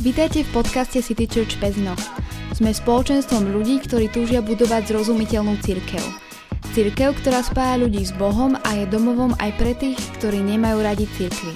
Vítajte v podcaste City Church Pezno. Sme spoločenstvom ľudí, ktorí túžia budovať zrozumiteľnú církev. Církev, ktorá spája ľudí s Bohom a je domovom aj pre tých, ktorí nemajú radi církvy.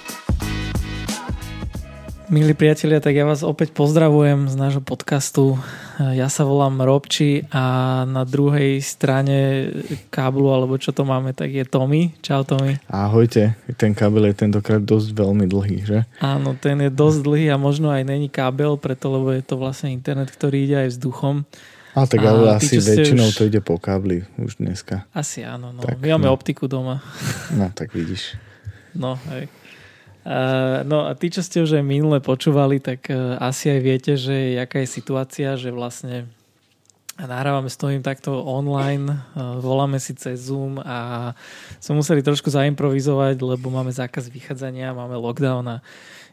Milí priatelia, tak ja vás opäť pozdravujem z nášho podcastu. Ja sa volám Robči a na druhej strane káblu, alebo čo to máme, tak je Tommy. Čau Tommy. Ahojte, ten kábel je tentokrát dosť veľmi dlhý, že? Áno, ten je dosť dlhý a možno aj není kábel, preto lebo je to vlastne internet, ktorý ide aj vzduchom. A tak ale a asi väčšinou už... to ide po kábli už dneska. Asi áno, no. Tak, My máme no. optiku doma. No, tak vidíš. No, hej. Uh, no a tí, čo ste už aj minule počúvali, tak uh, asi aj viete, že jaká je situácia, že vlastne nahrávame s tým takto online, uh, voláme si cez Zoom a sme museli trošku zaimprovizovať, lebo máme zákaz vychádzania, máme lockdown a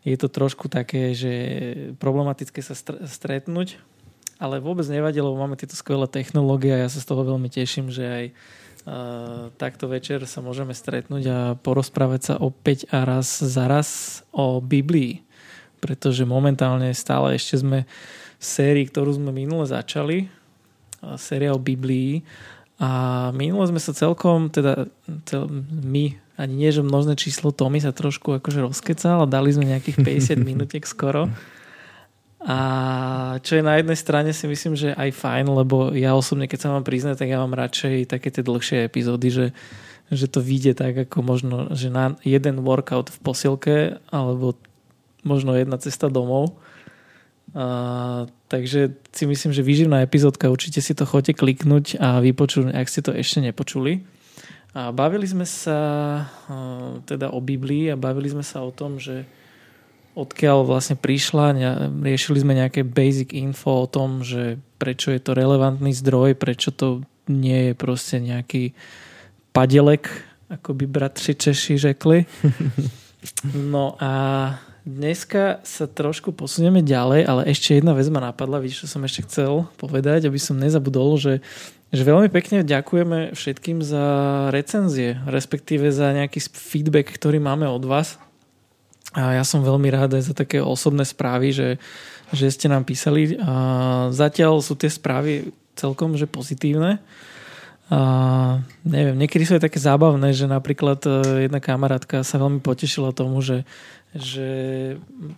je to trošku také, že problematické sa stretnúť, ale vôbec nevadí, lebo máme tieto skvelé technológie a ja sa z toho veľmi teším, že aj takto večer sa môžeme stretnúť a porozprávať sa opäť a raz za raz o Biblii. Pretože momentálne stále ešte sme v sérii, ktorú sme minule začali, séria o Biblii. A minule sme sa celkom, teda cel, my, ani nie, že množné číslo Tomy sa trošku akože rozkecal a dali sme nejakých 50 minútiek skoro. A čo je na jednej strane si myslím, že aj fajn, lebo ja osobne, keď sa mám priznať, tak ja mám radšej také tie dlhšie epizódy, že, že to vyjde tak ako možno, že na jeden workout v posilke alebo možno jedna cesta domov. A, takže si myslím, že výživná epizódka, určite si to chodte kliknúť a vypočuť, ak ste to ešte nepočuli. A bavili sme sa teda o Biblii a bavili sme sa o tom, že odkiaľ vlastne prišla, riešili sme nejaké basic info o tom, že prečo je to relevantný zdroj, prečo to nie je proste nejaký padelek, ako by bratři Češi řekli. No a dneska sa trošku posunieme ďalej, ale ešte jedna vec ma napadla, vidíš, čo som ešte chcel povedať, aby som nezabudol, že, že veľmi pekne ďakujeme všetkým za recenzie, respektíve za nejaký feedback, ktorý máme od vás a ja som veľmi rád aj za také osobné správy, že, že ste nám písali. A zatiaľ sú tie správy celkom že pozitívne. A neviem, niekedy sú aj také zábavné, že napríklad e, jedna kamarátka sa veľmi potešila tomu, že, že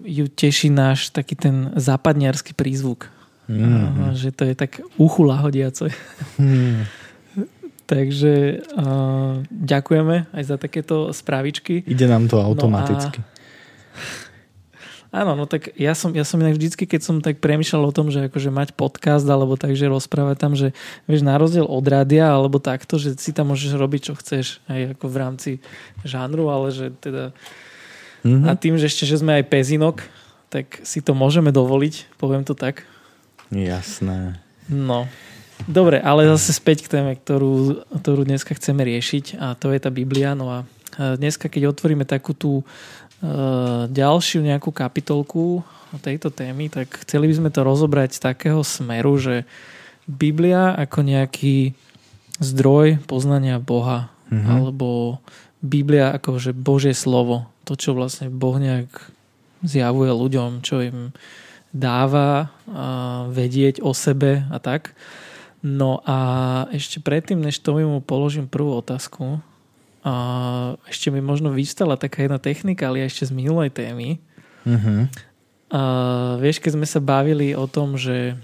ju teší náš taký ten západniarský prízvuk. Mm-hmm. A, že to je tak uchu lahodiace. Mm. Takže uh, ďakujeme aj za takéto správičky. Ide nám to automaticky. No a Áno, no tak ja som, ja som inak vždycky, keď som tak premyšľal o tom, že akože mať podcast alebo tak, že rozprávať tam, že vieš, na rozdiel od rádia alebo takto, že si tam môžeš robiť, čo chceš aj ako v rámci žánru, ale že teda mm-hmm. a tým, že ešte, že sme aj pezinok, tak si to môžeme dovoliť, poviem to tak. Jasné. No. Dobre, ale zase späť k téme, ktorú, ktorú dneska chceme riešiť a to je tá Biblia. No a dneska, keď otvoríme takú tú ďalšiu nejakú kapitolku tejto témy, tak chceli by sme to rozobrať z takého smeru, že Biblia ako nejaký zdroj poznania Boha mm-hmm. alebo Biblia ako že Božie slovo, to čo vlastne Boh nejak zjavuje ľuďom, čo im dáva a vedieť o sebe a tak. No a ešte predtým, než to mu položím prvú otázku, a ešte mi možno vystala taká jedna technika, ale ešte z minulej témy. Uh-huh. A vieš, keď sme sa bavili o tom, že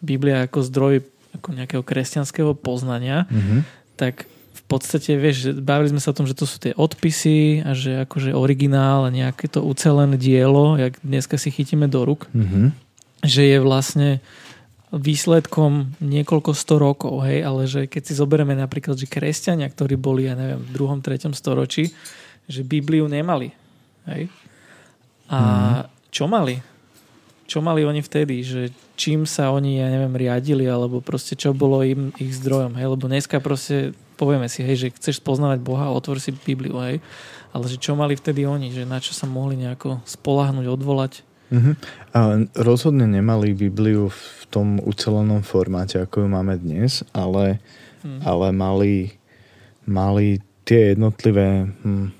Biblia ako zdroj ako nejakého kresťanského poznania, uh-huh. tak v podstate, vieš, bavili sme sa o tom, že to sú tie odpisy a že akože originál a nejaké to ucelené dielo, jak dneska si chytíme do ruk, uh-huh. že je vlastne výsledkom niekoľko sto rokov, hej, ale že keď si zoberieme napríklad, že kresťania, ktorí boli, ja neviem, v druhom, treťom storočí, že Bibliu nemali, hej. A mm. čo mali? Čo mali oni vtedy? Že čím sa oni, ja neviem, riadili, alebo proste čo bolo im ich zdrojom, hej, lebo dneska proste povieme si, hej, že chceš poznávať Boha, otvor si Bibliu, hej, ale že čo mali vtedy oni, že na čo sa mohli nejako spolahnuť, odvolať, Uh-huh. A rozhodne nemali Bibliu v tom ucelenom formáte, ako ju máme dnes, ale, uh-huh. ale mali, mali tie jednotlivé, hm,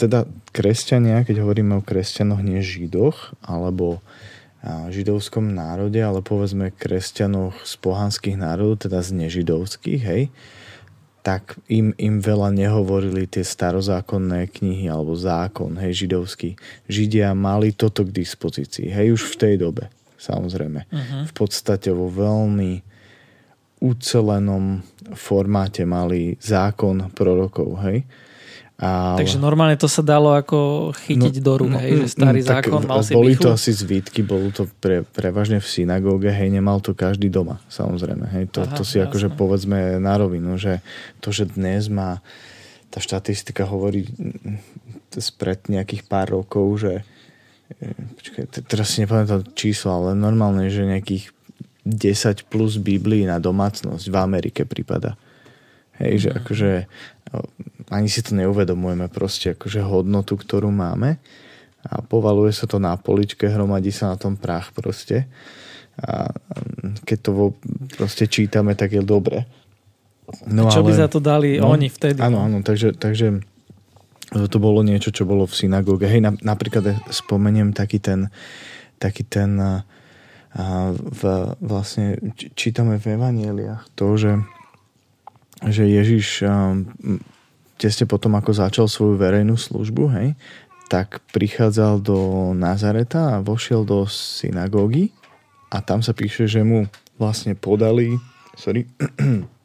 teda kresťania, keď hovoríme o kresťanoch, nie židoch, alebo židovskom národe, ale povedzme kresťanoch z pohanských národov, teda z nežidovských, hej, tak im, im veľa nehovorili tie starozákonné knihy alebo zákon, hej, židovský. Židia mali toto k dispozícii, hej, už v tej dobe, samozrejme. Uh-huh. V podstate vo veľmi ucelenom formáte mali zákon prorokov, hej. Ale... Takže normálne to sa dalo ako chytiť no, do rúk, no, hej, že starý no, zákon mal si Boli to asi zvítky, bolo to pre, prevažne v synagóge, hej, nemal to každý doma, samozrejme. Hej, to, Aha, to si jasné. akože povedzme na rovinu, že to, že dnes má tá štatistika hovorí spred nejakých pár rokov, že e, počkaj, teraz si nepamätám číslo, ale normálne, že nejakých 10 plus Biblií na domácnosť v Amerike prípada. Hej, že mhm. akože ani si to neuvedomujeme proste akože hodnotu, ktorú máme a povaluje sa to na poličke, hromadí sa na tom prach proste a keď to vo, proste čítame, tak je dobre. No, čo ale, by za to dali no, oni vtedy? Áno, áno, takže, takže to bolo niečo, čo bolo v synagóge. Hej, na, napríklad spomeniem taký ten, taký ten a, v, vlastne čítame v Evangeliach to, že, že Ježiš tesne potom, ako začal svoju verejnú službu, hej, tak prichádzal do Nazareta a vošiel do synagógy a tam sa píše, že mu vlastne podali sorry,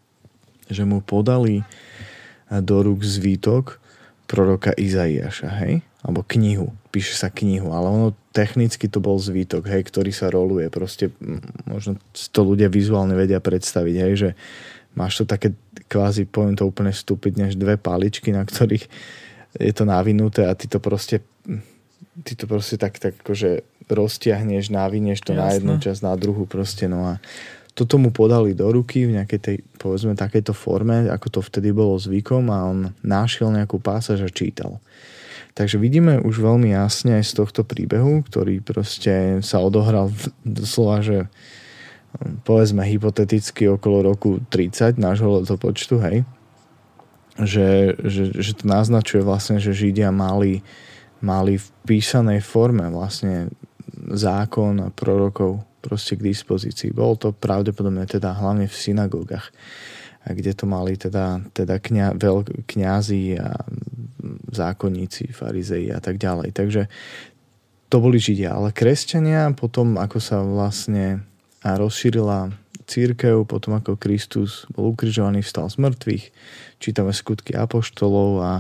že mu podali do rúk zvítok proroka Izaiáša, hej? Alebo knihu. Píše sa knihu, ale ono technicky to bol zvítok, hej, ktorý sa roluje. Proste možno to ľudia vizuálne vedia predstaviť, hej, že máš to také kvázi, poviem to úplne stupidne, dve paličky, na ktorých je to navinuté a ty to proste ty to proste tak, tak akože roztiahneš, navinieš to Jasne. na jednu časť, na druhú proste, no a toto mu podali do ruky v nejakej tej, povedzme, takejto forme, ako to vtedy bolo zvykom a on našiel nejakú pásaž a čítal. Takže vidíme už veľmi jasne aj z tohto príbehu, ktorý proste sa odohral doslova, že povedzme hypoteticky okolo roku 30 nášho letopočtu, hej, že, že, že to naznačuje vlastne, že Židia mali, mali v písanej forme vlastne zákon a prorokov proste k dispozícii. Bolo to pravdepodobne teda hlavne v synagógach, kde to mali teda, teda kňa, veľ, kňazi a zákonníci, farizei a tak ďalej. Takže to boli Židia. Ale kresťania potom, ako sa vlastne a rozšírila církev potom ako Kristus bol ukrižovaný, vstal z mŕtvych. Čítame skutky apoštolov a,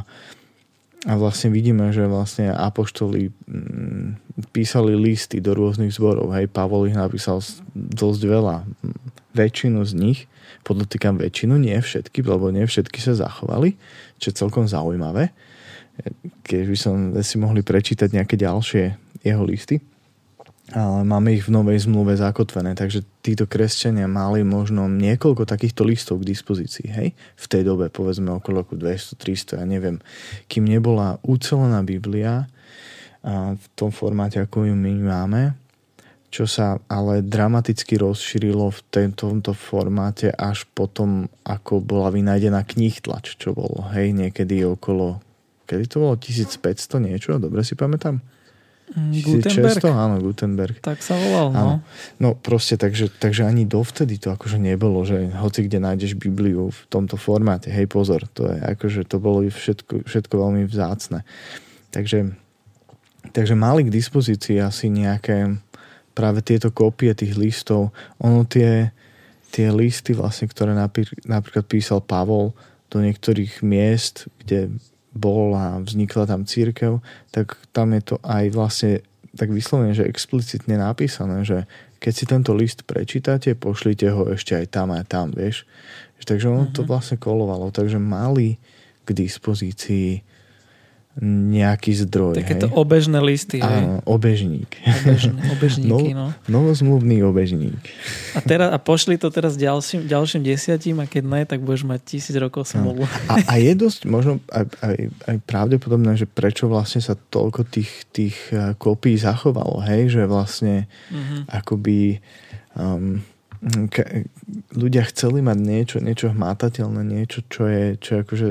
a vlastne vidíme, že vlastne apoštoli mm, písali listy do rôznych zborov. Hej, Pavol ich napísal dosť veľa. Väčšinu z nich, podotýkam väčšinu, nie všetky, lebo nie všetky sa zachovali, čo je celkom zaujímavé. Keď by som si mohli prečítať nejaké ďalšie jeho listy ale máme ich v novej zmluve zakotvené, takže títo kresťania mali možno niekoľko takýchto listov k dispozícii, hej? V tej dobe, povedzme okolo roku 200, 300, ja neviem, kým nebola ucelená Biblia a v tom formáte, ako ju my máme, čo sa ale dramaticky rozšírilo v tomto formáte až potom, ako bola vynajdená knih tlač, čo bolo, hej, niekedy okolo, kedy to bolo, 1500 niečo, dobre si pamätám? Gutenberg? 1600? Áno, Gutenberg. Tak sa volal, no. Áno. No proste, takže, takže ani dovtedy to akože nebolo, že hoci kde nájdeš Bibliu v tomto formáte, hej pozor, to je akože to bolo všetko, všetko veľmi vzácne. Takže, takže mali k dispozícii asi nejaké práve tieto kopie tých listov. Ono tie, tie listy vlastne, ktoré napríklad písal Pavol do niektorých miest, kde bol a vznikla tam církev, tak tam je to aj vlastne tak vyslovene, že explicitne napísané, že keď si tento list prečítate, pošlite ho ešte aj tam a tam, vieš. Takže ono mm-hmm. to mhm. vlastne kolovalo, takže mali k dispozícii nejaký zdroj. Takéto obežné listy. Áno, hej? obežník. Obežný, obežníky, no. Novozmluvný obežník. A, teraz, a pošli to teraz ďalším, ďalším desiatim a keď ne, tak budeš mať tisíc rokov smolu. A, a je dosť možno aj, aj, aj pravdepodobné, že prečo vlastne sa toľko tých, tých eh, kópií zachovalo, hej, že vlastne mm-hmm. akoby um, ke, ľudia chceli mať niečo, niečo hmatateľné, niečo, čo je, čo je akože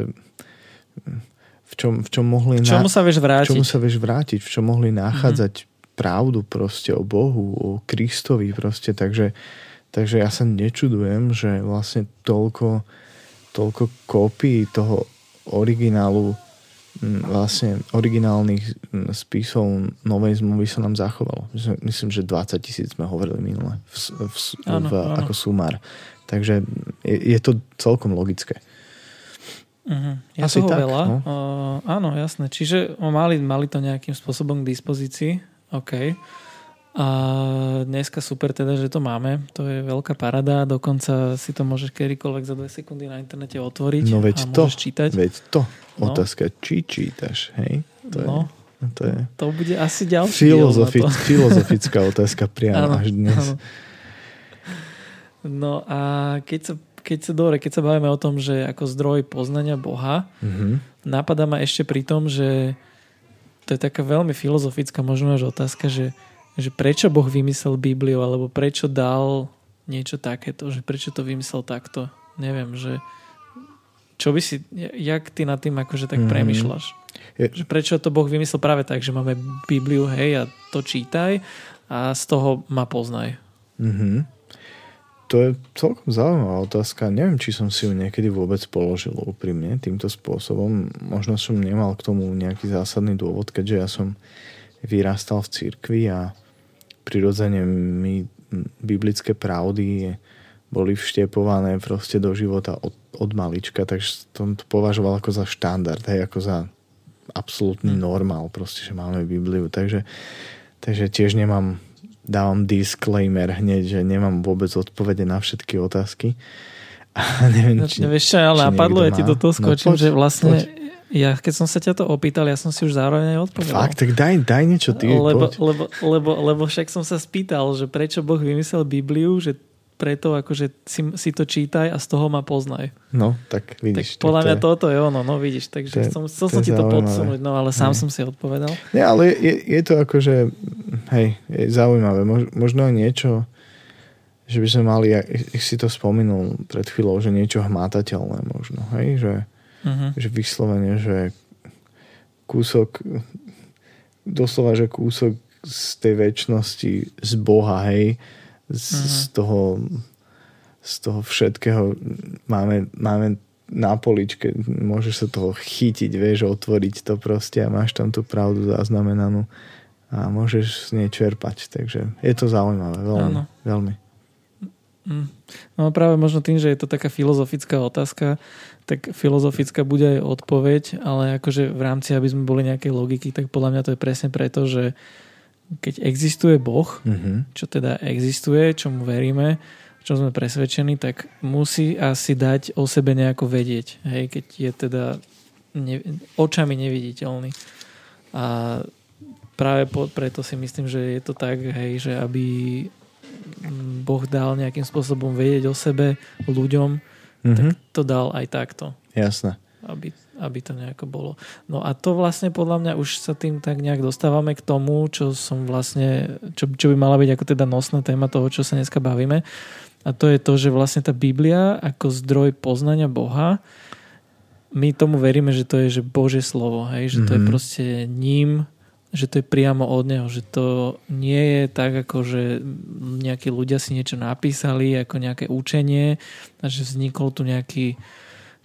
v čom, v čom mohli... V čomu na, sa vieš vrátiť. V čomu sa vieš vrátiť, v čom mohli nachádzať mm-hmm. pravdu proste o Bohu, o Kristovi proste, takže, takže ja sa nečudujem, že vlastne toľko, toľko kópií toho originálu vlastne originálnych spisov Novej zmluvy sa nám zachovalo. Myslím, že 20 tisíc sme hovorili minule v, v, áno, v, áno. ako sumár. Takže je, je to celkom logické. Uh-huh. Je Asi toho tak, veľa. No? Uh, áno, jasné. Čiže mali, mali to nejakým spôsobom k dispozícii. OK. A dneska super teda, že to máme. To je veľká parada. Dokonca si to môžeš kedykoľvek za dve sekundy na internete otvoriť no veď a to, čítať. Veď to. No. Otázka, či čítaš, hej? To no. Je, to, je to bude asi ďalší Filozofic, Filozofická otázka priamo až dnes. Áno. No a keď sa keď sa, dobre, keď sa bavíme o tom, že ako zdroj poznania Boha, mm-hmm. napadá ma ešte pri tom, že to je taká veľmi filozofická možno až otázka, že, že prečo Boh vymyslel Bibliu, alebo prečo dal niečo takéto, že prečo to vymyslel takto. Neviem, že čo by si, jak ty nad tým akože tak mm-hmm. premyšľaš? Je... Že prečo to Boh vymyslel práve tak, že máme Bibliu, hej, a to čítaj a z toho ma poznaj. Mm-hmm to je celkom zaujímavá otázka. Neviem, či som si ju niekedy vôbec položil úprimne týmto spôsobom. Možno som nemal k tomu nejaký zásadný dôvod, keďže ja som vyrastal v cirkvi a prirodzene mi biblické pravdy boli vštepované proste do života od, od malička, takže som to považoval ako za štandard, hej, ako za absolútny hm. normál, proste, že máme Bibliu. Takže, takže tiež nemám dávam disclaimer hneď, že nemám vôbec odpovede na všetky otázky. A neviem, no, či, vieš čo, ale napadlo, ja ti do toho no, skočím, no, poď, že vlastne poď. ja, keď som sa ťa to opýtal, ja som si už zároveň aj odpovedal. Fakt, tak daj, daj niečo ty. Lebo, lebo, lebo, lebo však som sa spýtal, že prečo Boh vymyslel Bibliu, že preto akože si, si to čítaj a z toho ma poznaj. No, tak vidíš. Tak podľa mňa to toto je ono, no vidíš, takže to, som, chcel som ti to podsunúť, no ale sám hej. som si odpovedal. Nie, ale je, je to akože, hej, je zaujímavé, možno niečo, že by sme mali, ich si to spomenul pred chvíľou, že niečo hmatateľné možno, hej, že, uh-huh. že vyslovene, že kúsok, doslova, že kúsok z tej väčšnosti z Boha, hej, z, uh-huh. z toho z toho všetkého máme, máme na poličke, môžeš sa toho chytiť, vieš, otvoriť to proste a máš tam tú pravdu zaznamenanú a môžeš z nej čerpať, takže je to zaujímavé, veľmi, Áno. veľmi. Mm. No práve možno tým, že je to taká filozofická otázka, tak filozofická bude aj odpoveď, ale akože v rámci, aby sme boli nejakej logiky, tak podľa mňa to je presne preto, že keď existuje Boh, mm-hmm. čo teda existuje, čomu veríme, čo sme presvedčení, tak musí asi dať o sebe nejako vedieť, hej, keď je teda ne, očami neviditeľný. A práve po, preto si myslím, že je to tak, hej, že aby Boh dal nejakým spôsobom vedieť o sebe ľuďom, mm-hmm. tak to dal aj takto. Jasné. Aby aby to nejako bolo. No a to vlastne podľa mňa už sa tým tak nejak dostávame k tomu, čo som vlastne, čo, čo by mala byť ako teda nosná téma toho, čo sa dneska bavíme. A to je to, že vlastne tá Biblia ako zdroj poznania Boha, my tomu veríme, že to je že Božie slovo, hej? že to mm-hmm. je mhm. proste ním, že to je priamo od Neho, že to nie je tak, ako že nejakí ľudia si niečo napísali, ako nejaké učenie a že vznikol tu nejaký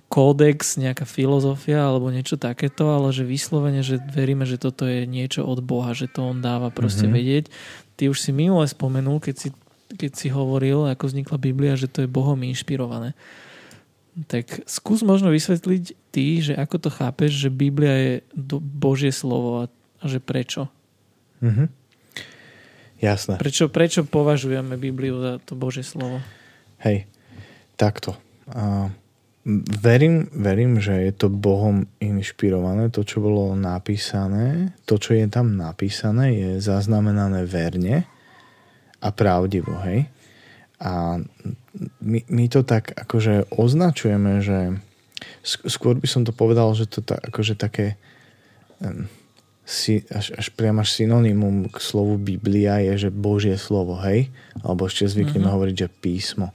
kódex, nejaká filozofia alebo niečo takéto, ale že vyslovene, že veríme, že toto je niečo od Boha, že to On dáva proste mm-hmm. vedieť. Ty už si minule spomenul, keď si, keď si hovoril, ako vznikla Biblia, že to je Bohom inšpirované. Tak skús možno vysvetliť ty, že ako to chápeš, že Biblia je Božie slovo a, že prečo? Mm-hmm. Jasné. Prečo, prečo považujeme Bibliu za to Božie slovo? Hej, takto. Uh Verím, verím, že je to Bohom inšpirované, to, čo bolo napísané, to, čo je tam napísané, je zaznamenané verne a pravdivo, hej. A my, my to tak akože označujeme, že skôr by som to povedal, že to tak, akože také um, si, až, až priam až synonymum k slovu Biblia je, že Božie slovo, hej? Alebo ešte zvykneme mm-hmm. hovoriť, že písmo.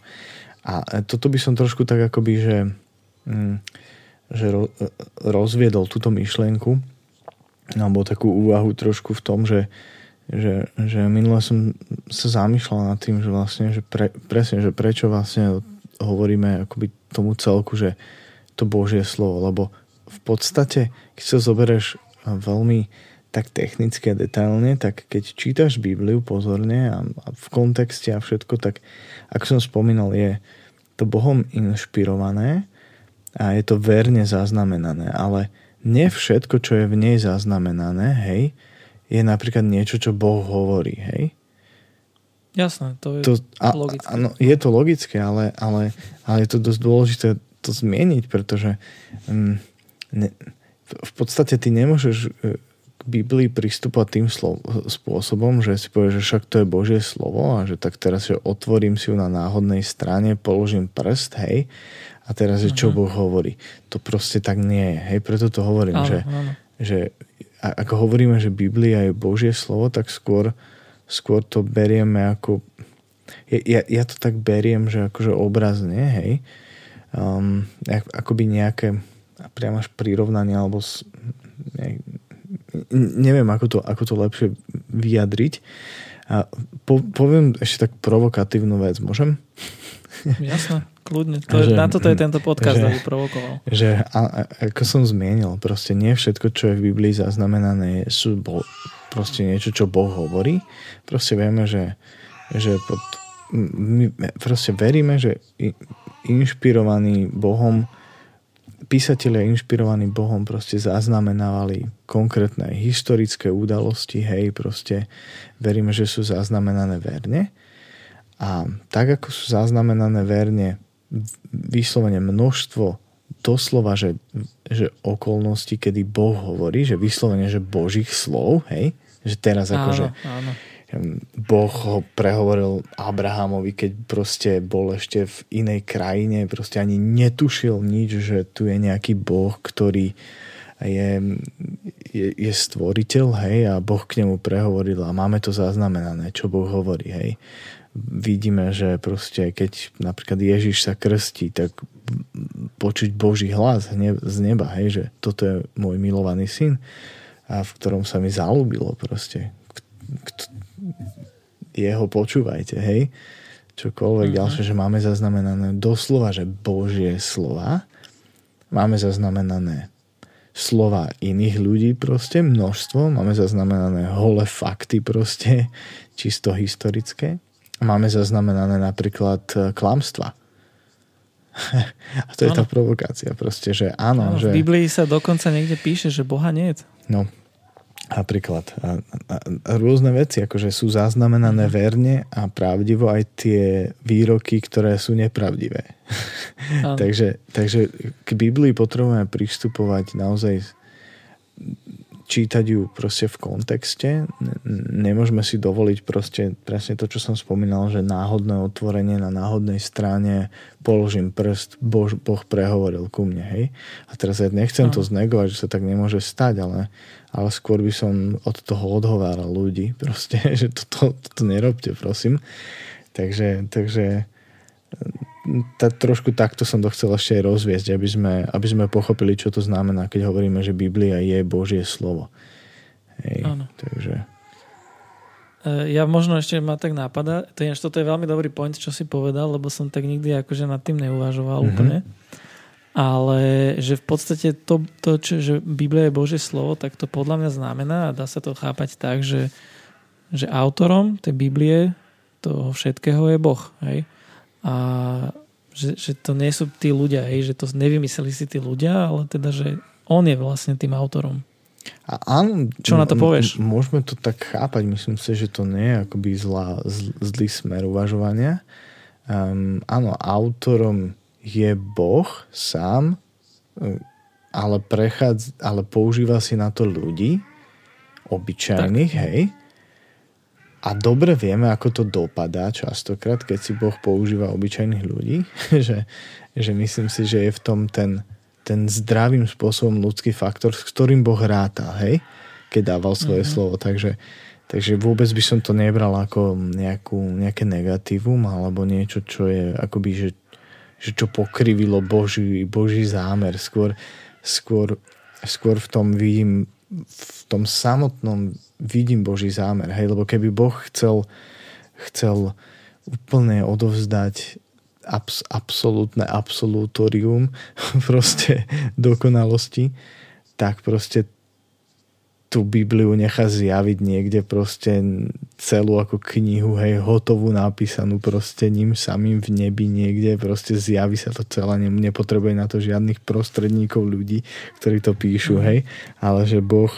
A toto by som trošku tak akoby, že, mm, že ro, rozviedol túto myšlienku. Alebo takú úvahu trošku v tom, že, že, že minule som sa zamýšľal nad tým, že vlastne, že pre, presne, že prečo vlastne hovoríme akoby tomu celku, že to Božie slovo, lebo v podstate, keď sa zoberieš veľmi tak technicky a detailne, tak keď čítaš Bibliu pozorne a, a v kontexte a všetko, tak ako som spomínal, je to Bohom inšpirované a je to verne zaznamenané, ale nie všetko, čo je v nej zaznamenané, hej, je napríklad niečo, čo Boh hovorí, hej. Jasné, to je to, a, logické. Áno, je to logické, ale, ale, ale je to dosť dôležité to zmieniť, pretože um, ne, v podstate ty nemôžeš e, k Biblii pristúpať tým slo- spôsobom, že si povieš, že však to je Božie slovo a že tak teraz že otvorím si ju na náhodnej strane, položím prst, hej, a teraz je čo uh-huh. Boh hovorí. To proste tak nie je, hej, preto to hovorím, áno, že, áno. že ako hovoríme, že Biblia je Božie slovo, tak skôr, skôr to berieme ako ja, ja to tak beriem, že akože obrazne, hej, um, akoby nejaké priamo až prirovnanie alebo neviem, ako to, ako to lepšie vyjadriť. A po, poviem ešte tak provokatívnu vec, môžem? Jasné, kľudne. To že, je, na toto je tento podcast, že, aby provokoval. Že, a, a, ako som zmienil, proste nie všetko, čo je v Biblii zaznamenané, sú bo, proste niečo, čo Boh hovorí. Proste vieme, že, že pod, my proste veríme, že inšpirovaný Bohom písatelia inšpirovaní Bohom proste zaznamenávali konkrétne historické udalosti, hej, proste veríme, že sú zaznamenané verne. A tak, ako sú zaznamenané verne vyslovene množstvo doslova, že, že okolnosti, kedy Boh hovorí, že vyslovene, že Božích slov, hej, že teraz áno, akože áno Boh ho prehovoril Abrahamovi, keď proste bol ešte v inej krajine, proste ani netušil nič, že tu je nejaký Boh, ktorý je, je, je stvoriteľ, hej, a Boh k nemu prehovoril a máme to zaznamenané, čo Boh hovorí, hej. Vidíme, že proste keď napríklad Ježiš sa krstí, tak počuť Boží hlas z neba, hej, že toto je môj milovaný syn, a v ktorom sa mi zalúbilo proste jeho počúvajte, hej. Čokoľvek uh-huh. ďalšie, že máme zaznamenané doslova, že Božie slova, máme zaznamenané slova iných ľudí proste, množstvo, máme zaznamenané holé fakty proste, čisto historické. Máme zaznamenané napríklad e, klamstva. A to je ano. tá provokácia proste, že áno. áno že... V Biblii sa dokonca niekde píše, že Boha nie je. No, Napríklad a, a, a rôzne veci, akože sú zaznamenané mhm. verne a pravdivo aj tie výroky, ktoré sú nepravdivé. takže, takže k Biblii potrebujeme pristupovať naozaj čítať ju proste v kontexte. Nemôžeme si dovoliť proste presne to, čo som spomínal, že náhodné otvorenie na náhodnej strane položím prst, boh, boh prehovoril ku mne, hej. A teraz ja nechcem to znegovať, že sa tak nemôže stať, ale, ale skôr by som od toho odhováral ľudí, proste, že toto, toto nerobte, prosím. Takže, takže tá, trošku takto som to chcel ešte aj rozviesť, aby sme, aby sme pochopili, čo to znamená, keď hovoríme, že Biblia je Božie slovo. Hej, Áno. Takže... E, ja možno ešte ma tak nápada, to je, toto je veľmi dobrý point, čo si povedal, lebo som tak nikdy akože nad tým neuvažoval mm-hmm. úplne. Ale že v podstate to, to čo, že Biblia je Božie slovo, tak to podľa mňa znamená a dá sa to chápať tak, že, že autorom tej Biblie toho všetkého je Boh. Hej? a že, že to nie sú tí ľudia, hej, že to nevymysleli si tí ľudia, ale teda, že on je vlastne tým autorom. A áno, Čo na to povieš? M- môžeme to tak chápať. Myslím si, že to nie je akoby zlá, zl- zlý smer uvažovania. Um, áno, autorom je Boh sám, um, ale, prechádza, ale používa si na to ľudí, obyčajných, tak. hej, a dobre vieme, ako to dopadá častokrát, keď si Boh používa obyčajných ľudí, že, že myslím si, že je v tom ten, ten zdravým spôsobom ľudský faktor, s ktorým Boh ráta, hej? keď dával svoje mm-hmm. slovo. Takže, takže vôbec by som to nebral ako nejakú, nejaké negatívum alebo niečo, čo je akoby, že, že čo pokrivilo Boží, Boží zámer. Skôr, skôr, skôr v tom vidím v tom samotnom vidím Boží zámer. Hej? Lebo keby Boh chcel, chcel úplne odovzdať abs, absolútne absolutorium proste dokonalosti, tak proste tú Bibliu nechá zjaviť niekde proste celú ako knihu, hej, hotovú napísanú proste ním samým v nebi niekde, proste zjaví sa to celé, nepotrebuje na to žiadnych prostredníkov ľudí, ktorí to píšu, mm. hej, ale že Boh,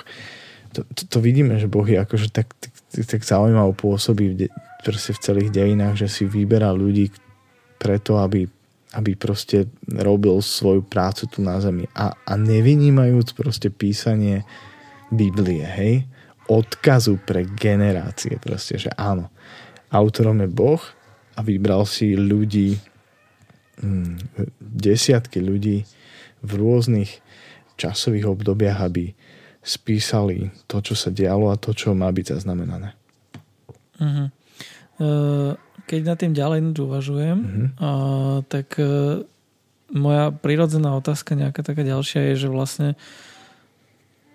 to, to, to vidíme, že Boh je akože tak, tak, tak zaujímavo pôsobí v, de, proste v celých dejinách, že si vyberá ľudí preto, aby aby proste robil svoju prácu tu na zemi. A, a nevynímajúc proste písanie Biblie, hej, odkazu pre generácie proste, že áno, autorom je Boh a vybral si ľudí, hm, desiatky ľudí v rôznych časových obdobiach, aby spísali to, čo sa dialo a to, čo má byť zaznamenané. Uh-huh. Keď na tým ďalej uvažujem, uh-huh. tak e, moja prirodzená otázka nejaká taká ďalšia je, že vlastne uh,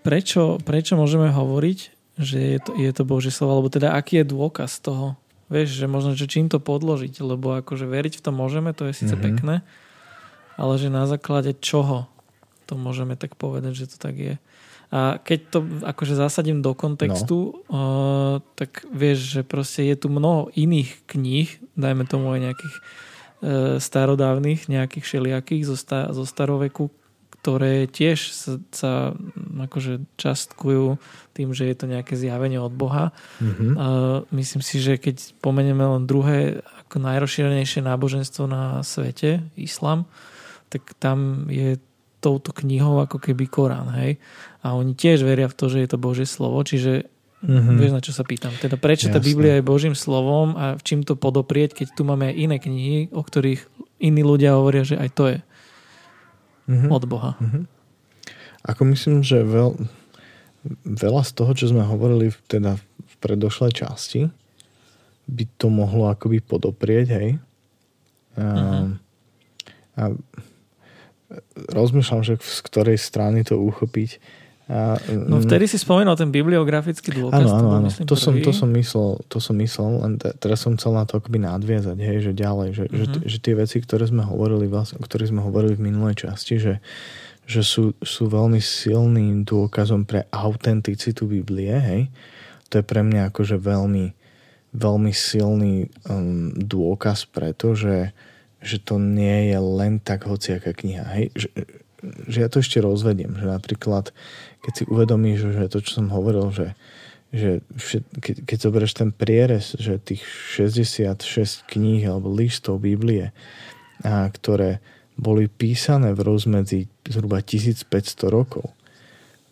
prečo, prečo môžeme hovoriť, že je to, je to Božie slovo, alebo teda aký je dôkaz toho? Vieš, že možno, že čím to podložiť, lebo akože veriť v to môžeme, to je síce mm-hmm. pekné, ale že na základe čoho to môžeme tak povedať, že to tak je. A keď to akože zasadím do kontextu, no. uh, tak vieš, že proste je tu mnoho iných kníh, dajme tomu aj nejakých uh, starodávnych, nejakých šeliakých zo, sta, zo staroveku, ktoré tiež sa, sa akože častkujú tým, že je to nejaké zjavenie od Boha. Mm-hmm. Uh, myslím si, že keď pomenieme len druhé ako najrozšírenejšie náboženstvo na svete, islam, tak tam je touto knihou ako keby Korán, hej? A oni tiež veria v to, že je to Božie slovo, čiže mm-hmm. vieš, na čo sa pýtam. Teda prečo Jasne. tá Biblia je Božím slovom a v čím to podoprieť, keď tu máme aj iné knihy, o ktorých iní ľudia hovoria, že aj to je mm-hmm. od Boha. Mm-hmm. Ako myslím, že veľ, veľa z toho, čo sme hovorili v, teda v predošlej časti, by to mohlo akoby podoprieť, hej. A, mm-hmm. a rozmýšľam, že z ktorej strany to uchopiť. A, no vtedy si spomenul ten bibliografický dôkaz. Áno, áno, áno. To, som, to, som myslel, to som myslel, len te, teraz som chcel na to akoby nadviazať, hej, že ďalej, že, mm-hmm. že, mhm. že tie veci, ktoré sme hovorili, vlastne, o ktorých sme hovorili v minulej časti, že, že sú, sú veľmi silným dôkazom pre autenticitu Biblie, hej. To je pre mňa akože veľmi, veľmi silný um, dôkaz preto, že, že to nie je len tak hociaká kniha, hej. Že, že ja to ešte rozvediem, že napríklad keď si uvedomíš, že to, čo som hovoril, že, že keď, keď zoberieš ten prierez, že tých 66 kníh alebo listov Biblie, a, ktoré boli písané v rozmedzi zhruba 1500 rokov,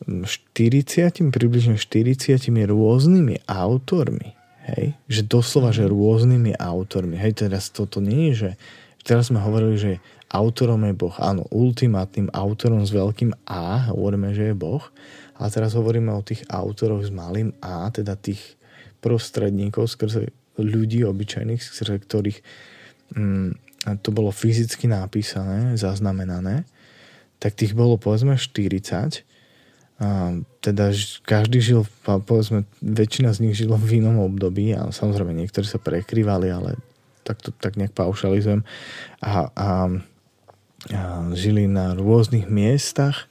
40, približne 40 rôznymi autormi, hej, že doslova, že rôznymi autormi, hej, teraz toto nie je, že teraz sme hovorili, že autorom je Boh. Áno, ultimátnym autorom s veľkým A, hovoríme, že je Boh. A teraz hovoríme o tých autoroch s malým A, teda tých prostredníkov skrze ľudí obyčajných, skrze ktorých mm, to bolo fyzicky napísané, zaznamenané, tak tých bolo povedzme 40. A teda každý žil, povedzme, väčšina z nich žilo v inom období a samozrejme niektorí sa prekrývali, ale tak to tak nejak paušalizujem. A, a žili na rôznych miestach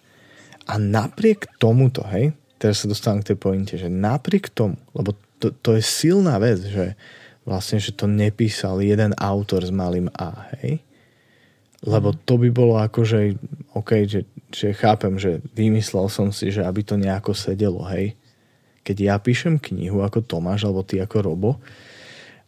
a napriek tomuto, hej, teraz sa dostávam k tej pointe, že napriek tomu, lebo to, to je silná vec, že vlastne, že to nepísal jeden autor s malým A, hej, lebo mhm. to by bolo ako, že OK, že, že chápem, že vymyslel som si, že aby to nejako sedelo, hej. Keď ja píšem knihu ako Tomáš, alebo ty ako Robo,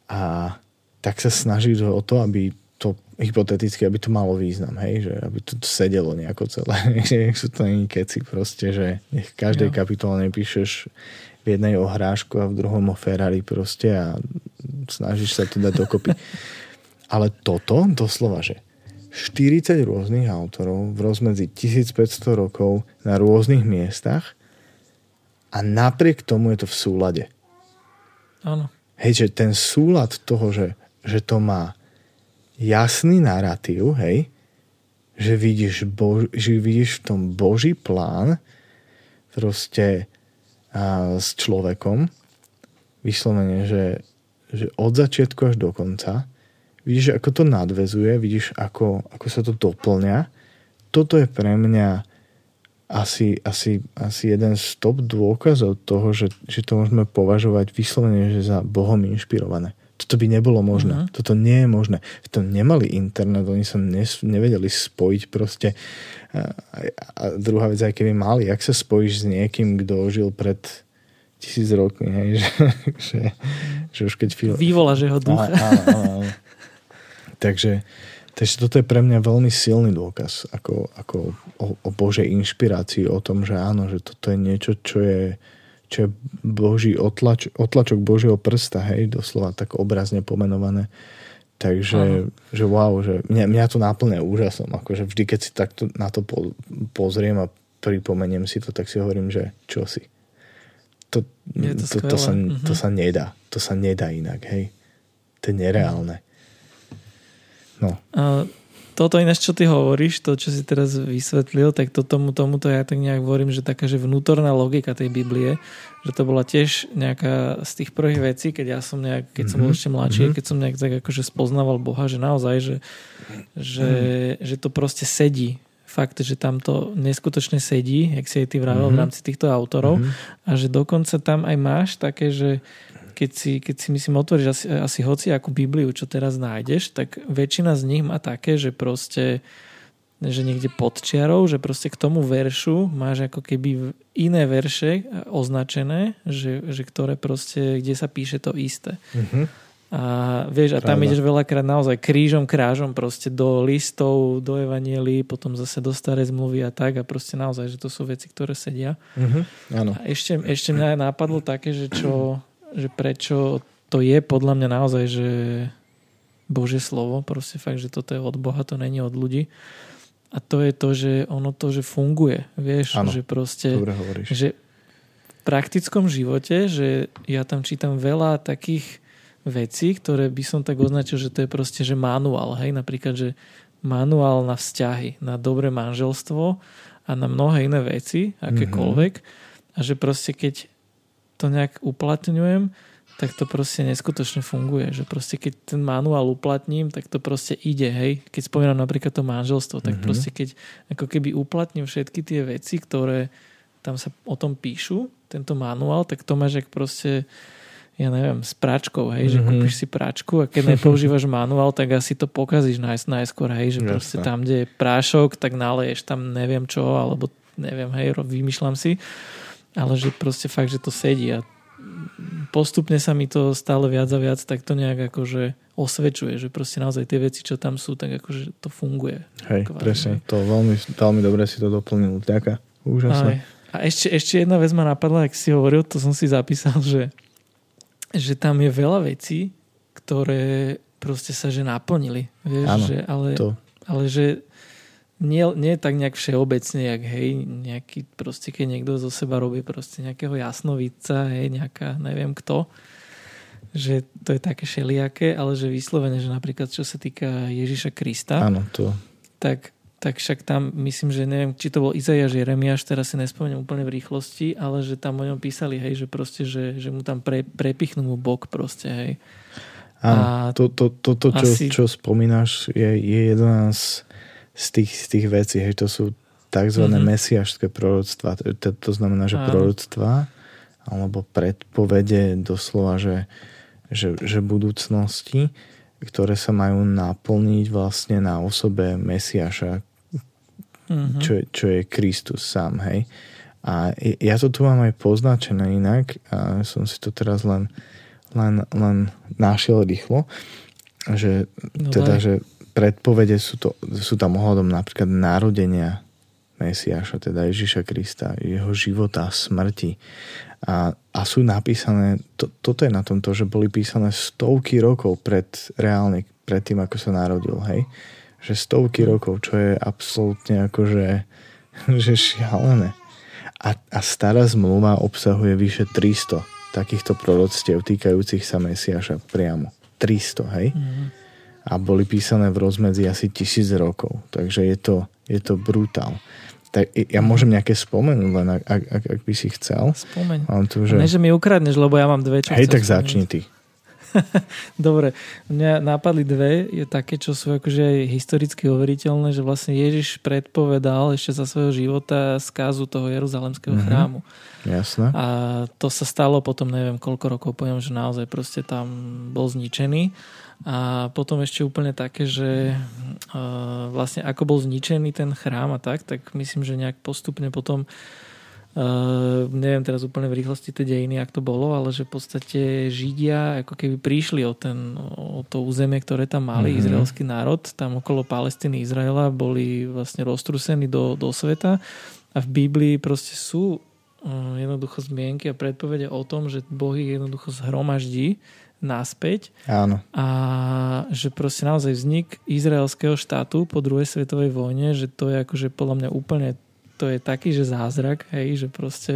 a tak sa snažíš o to, aby to hypoteticky, aby to malo význam, hej, že aby to sedelo nejako celé, nech sú to není keci proste, že nech v každej no. kapitole nepíšeš v jednej o hrášku a v druhom o Ferrari proste a snažíš sa to dať dokopy. Ale toto, doslova, že 40 rôznych autorov v rozmedzi 1500 rokov na rôznych miestach a napriek tomu je to v súlade. Áno. Hej, že ten súlad toho, že, že to má jasný narratív, hej, že vidíš, Bož, že vidíš v tom Boží plán proste a, s človekom. Vyslovene, že, že od začiatku až do konca. Vidíš, ako to nadvezuje, vidíš, ako, ako sa to doplňa. Toto je pre mňa asi, asi, asi jeden z top dôkazov toho, že, že to môžeme považovať vyslovene že za Bohom inšpirované. Toto by nebolo možné. Uh-huh. Toto nie je možné. To nemali internet, oni sa nes, nevedeli spojiť proste. A, a druhá vec, aj keby mali, jak sa spojíš s niekým, kto žil pred tisíc rokmi, hej, že, že, že už keď... Fil... Vývola, že ho ducha. Á, á, á, á. Takže, takže toto je pre mňa veľmi silný dôkaz ako, ako o, o Božej inšpirácii, o tom, že áno, že toto je niečo, čo je čo je boží otlač, otlačok Božieho prsta, hej, doslova tak obrazne pomenované. Takže, Aha. že wow, že mňa, mňa to náplne úžasom. Akože vždy, keď si takto na to po, pozriem a pripomeniem si to, tak si hovorím, že čo si. To, to, to, to, sa, mm-hmm. to sa nedá. To sa nedá inak, hej. To je nereálne. No. Uh, toto ináč, čo ty hovoríš, to, čo si teraz vysvetlil, tak to tomu, tomuto ja tak nejak hovorím, že taká, že vnútorná logika tej Biblie, že to bola tiež nejaká z tých prvých vecí, keď ja som nejak, keď som bol mhm. ešte mladší, mm-hmm. keď som nejak tak akože spoznával Boha, že naozaj, že, že, mm. že to proste sedí fakt, že tam to neskutočne sedí, jak si aj ty vravel mm-hmm. v rámci týchto autorov mm-hmm. a že dokonca tam aj máš také, že keď si, keď si myslím otvoríš asi, asi hoci akú Bibliu, čo teraz nájdeš, tak väčšina z nich má také, že proste že niekde pod čiarou, že proste k tomu veršu máš ako keby iné verše označené, že, že ktoré proste, kde sa píše to isté. Mm-hmm. A vieš, a tam Pravda. ideš veľakrát naozaj krížom, krážom proste do listov, do evanielí, potom zase do starej zmluvy a tak a proste naozaj, že to sú veci, ktoré sedia. Mm-hmm. Áno. A ešte, ešte mňa napadlo také, že čo, že prečo to je podľa mňa naozaj, že Božie slovo, proste fakt, že toto je od Boha, to není od ľudí. A to je to, že ono to, že funguje, vieš, ano, že proste, že v praktickom živote, že ja tam čítam veľa takých vecí, ktoré by som tak označil, že to je proste, že manuál, hej, napríklad, že manuál na vzťahy, na dobré manželstvo a na mnohé iné veci, akékoľvek. Mm-hmm. A že proste keď to nejak uplatňujem, tak to proste neskutočne funguje. Že proste keď ten manuál uplatním, tak to proste ide, hej. Keď spomínam napríklad to manželstvo, tak mm-hmm. proste keď ako keby uplatním všetky tie veci, ktoré tam sa o tom píšu, tento manuál, tak to máš jak proste ja neviem, s práčkou, hej, mm-hmm. že mhm. kúpiš si práčku a keď nepoužívaš manuál, tak asi to pokazíš naj, najskôr, hej, že Jasne. proste tam, kde je prášok, tak naleješ tam neviem čo, alebo neviem, hej, vymýšľam si ale že proste fakt, že to sedí a postupne sa mi to stále viac a viac tak to nejak akože osvedčuje, že proste naozaj tie veci, čo tam sú, tak akože to funguje. Hej, kvázi. presne, to veľmi, veľmi dobre si to doplnil. Ďaká, úžasné. Aj. A ešte, ešte jedna vec ma napadla, ak si hovoril, to som si zapísal, že, že tam je veľa vecí, ktoré proste sa že naplnili. Vieš, Áno, že, ale, to. ale že nie, nie tak nejak všeobecne, jak hej, nejaký proste, keď niekto zo seba robí proste nejakého jasnovica, hej, nejaká, neviem kto, že to je také šeliaké, ale že vyslovene, že napríklad čo sa týka Ježiša Krista, Áno, to. Tak, tak však tam myslím, že neviem, či to bol Izajaš Jeremiáš, teraz si nespomeniem úplne v rýchlosti, ale že tam o ňom písali, hej, že proste, že, že mu tam pre, prepichnú mu bok proste, hej. Áno, to, to, to, to čo, asi... čo spomínaš, je, je jedna z z tých, z tých vecí, hej, to sú tzv. Mm-hmm. mesiašské proroctva. To, to, znamená, že proroctva alebo predpovede doslova, že, že, že budúcnosti, ktoré sa majú naplniť vlastne na osobe Mesiaša, mm-hmm. čo, čo je Kristus sám, hej. A ja to tu mám aj poznačené inak a som si to teraz len, len, len našiel rýchlo, že no teda, daj. že predpovede sú, to, sú tam ohľadom napríklad narodenia Mesiáša, teda Ježiša Krista, jeho života a smrti. A, a sú napísané, to, toto je na tom to, že boli písané stovky rokov pred reálne, pred tým, ako sa narodil, hej? Že stovky rokov, čo je absolútne akože že šialené. A, a stará zmluva obsahuje vyše 300 takýchto proroctiev týkajúcich sa Mesiaša priamo. 300, hej? Mm a boli písané v rozmedzi asi tisíc rokov. Takže je to, je to brutál. Tak ja môžem nejaké spomenúť, len ak, ak, ak, ak by si chcel. Spomeň. Mám tu, že... Ne, že mi ukradneš, lebo ja mám dve, čo Hej, tak spomenúť. začni ty. Dobre, mňa napadli dve, je také, čo sú akože aj historicky overiteľné, že vlastne Ježiš predpovedal ešte za svojho života skázu toho Jeruzalemského mm-hmm. chrámu. Jasné. A to sa stalo potom, neviem koľko rokov, poviem, že naozaj proste tam bol zničený. A potom ešte úplne také, že vlastne ako bol zničený ten chrám a tak, tak myslím, že nejak postupne potom Uh, neviem teraz úplne v rýchlosti tie dejiny, ak to bolo, ale že v podstate Židia ako keby prišli o, ten, o to územie, ktoré tam mali, mm-hmm. izraelský národ, tam okolo Palestíny Izraela boli vlastne roztrusení do, do sveta. A v Biblii proste sú uh, jednoducho zmienky a predpovede o tom, že Boh ich jednoducho zhromaždí naspäť Áno. a že proste naozaj vznik izraelského štátu po druhej svetovej vojne, že to je akože podľa mňa úplne to je taký, že zázrak, hej, že proste,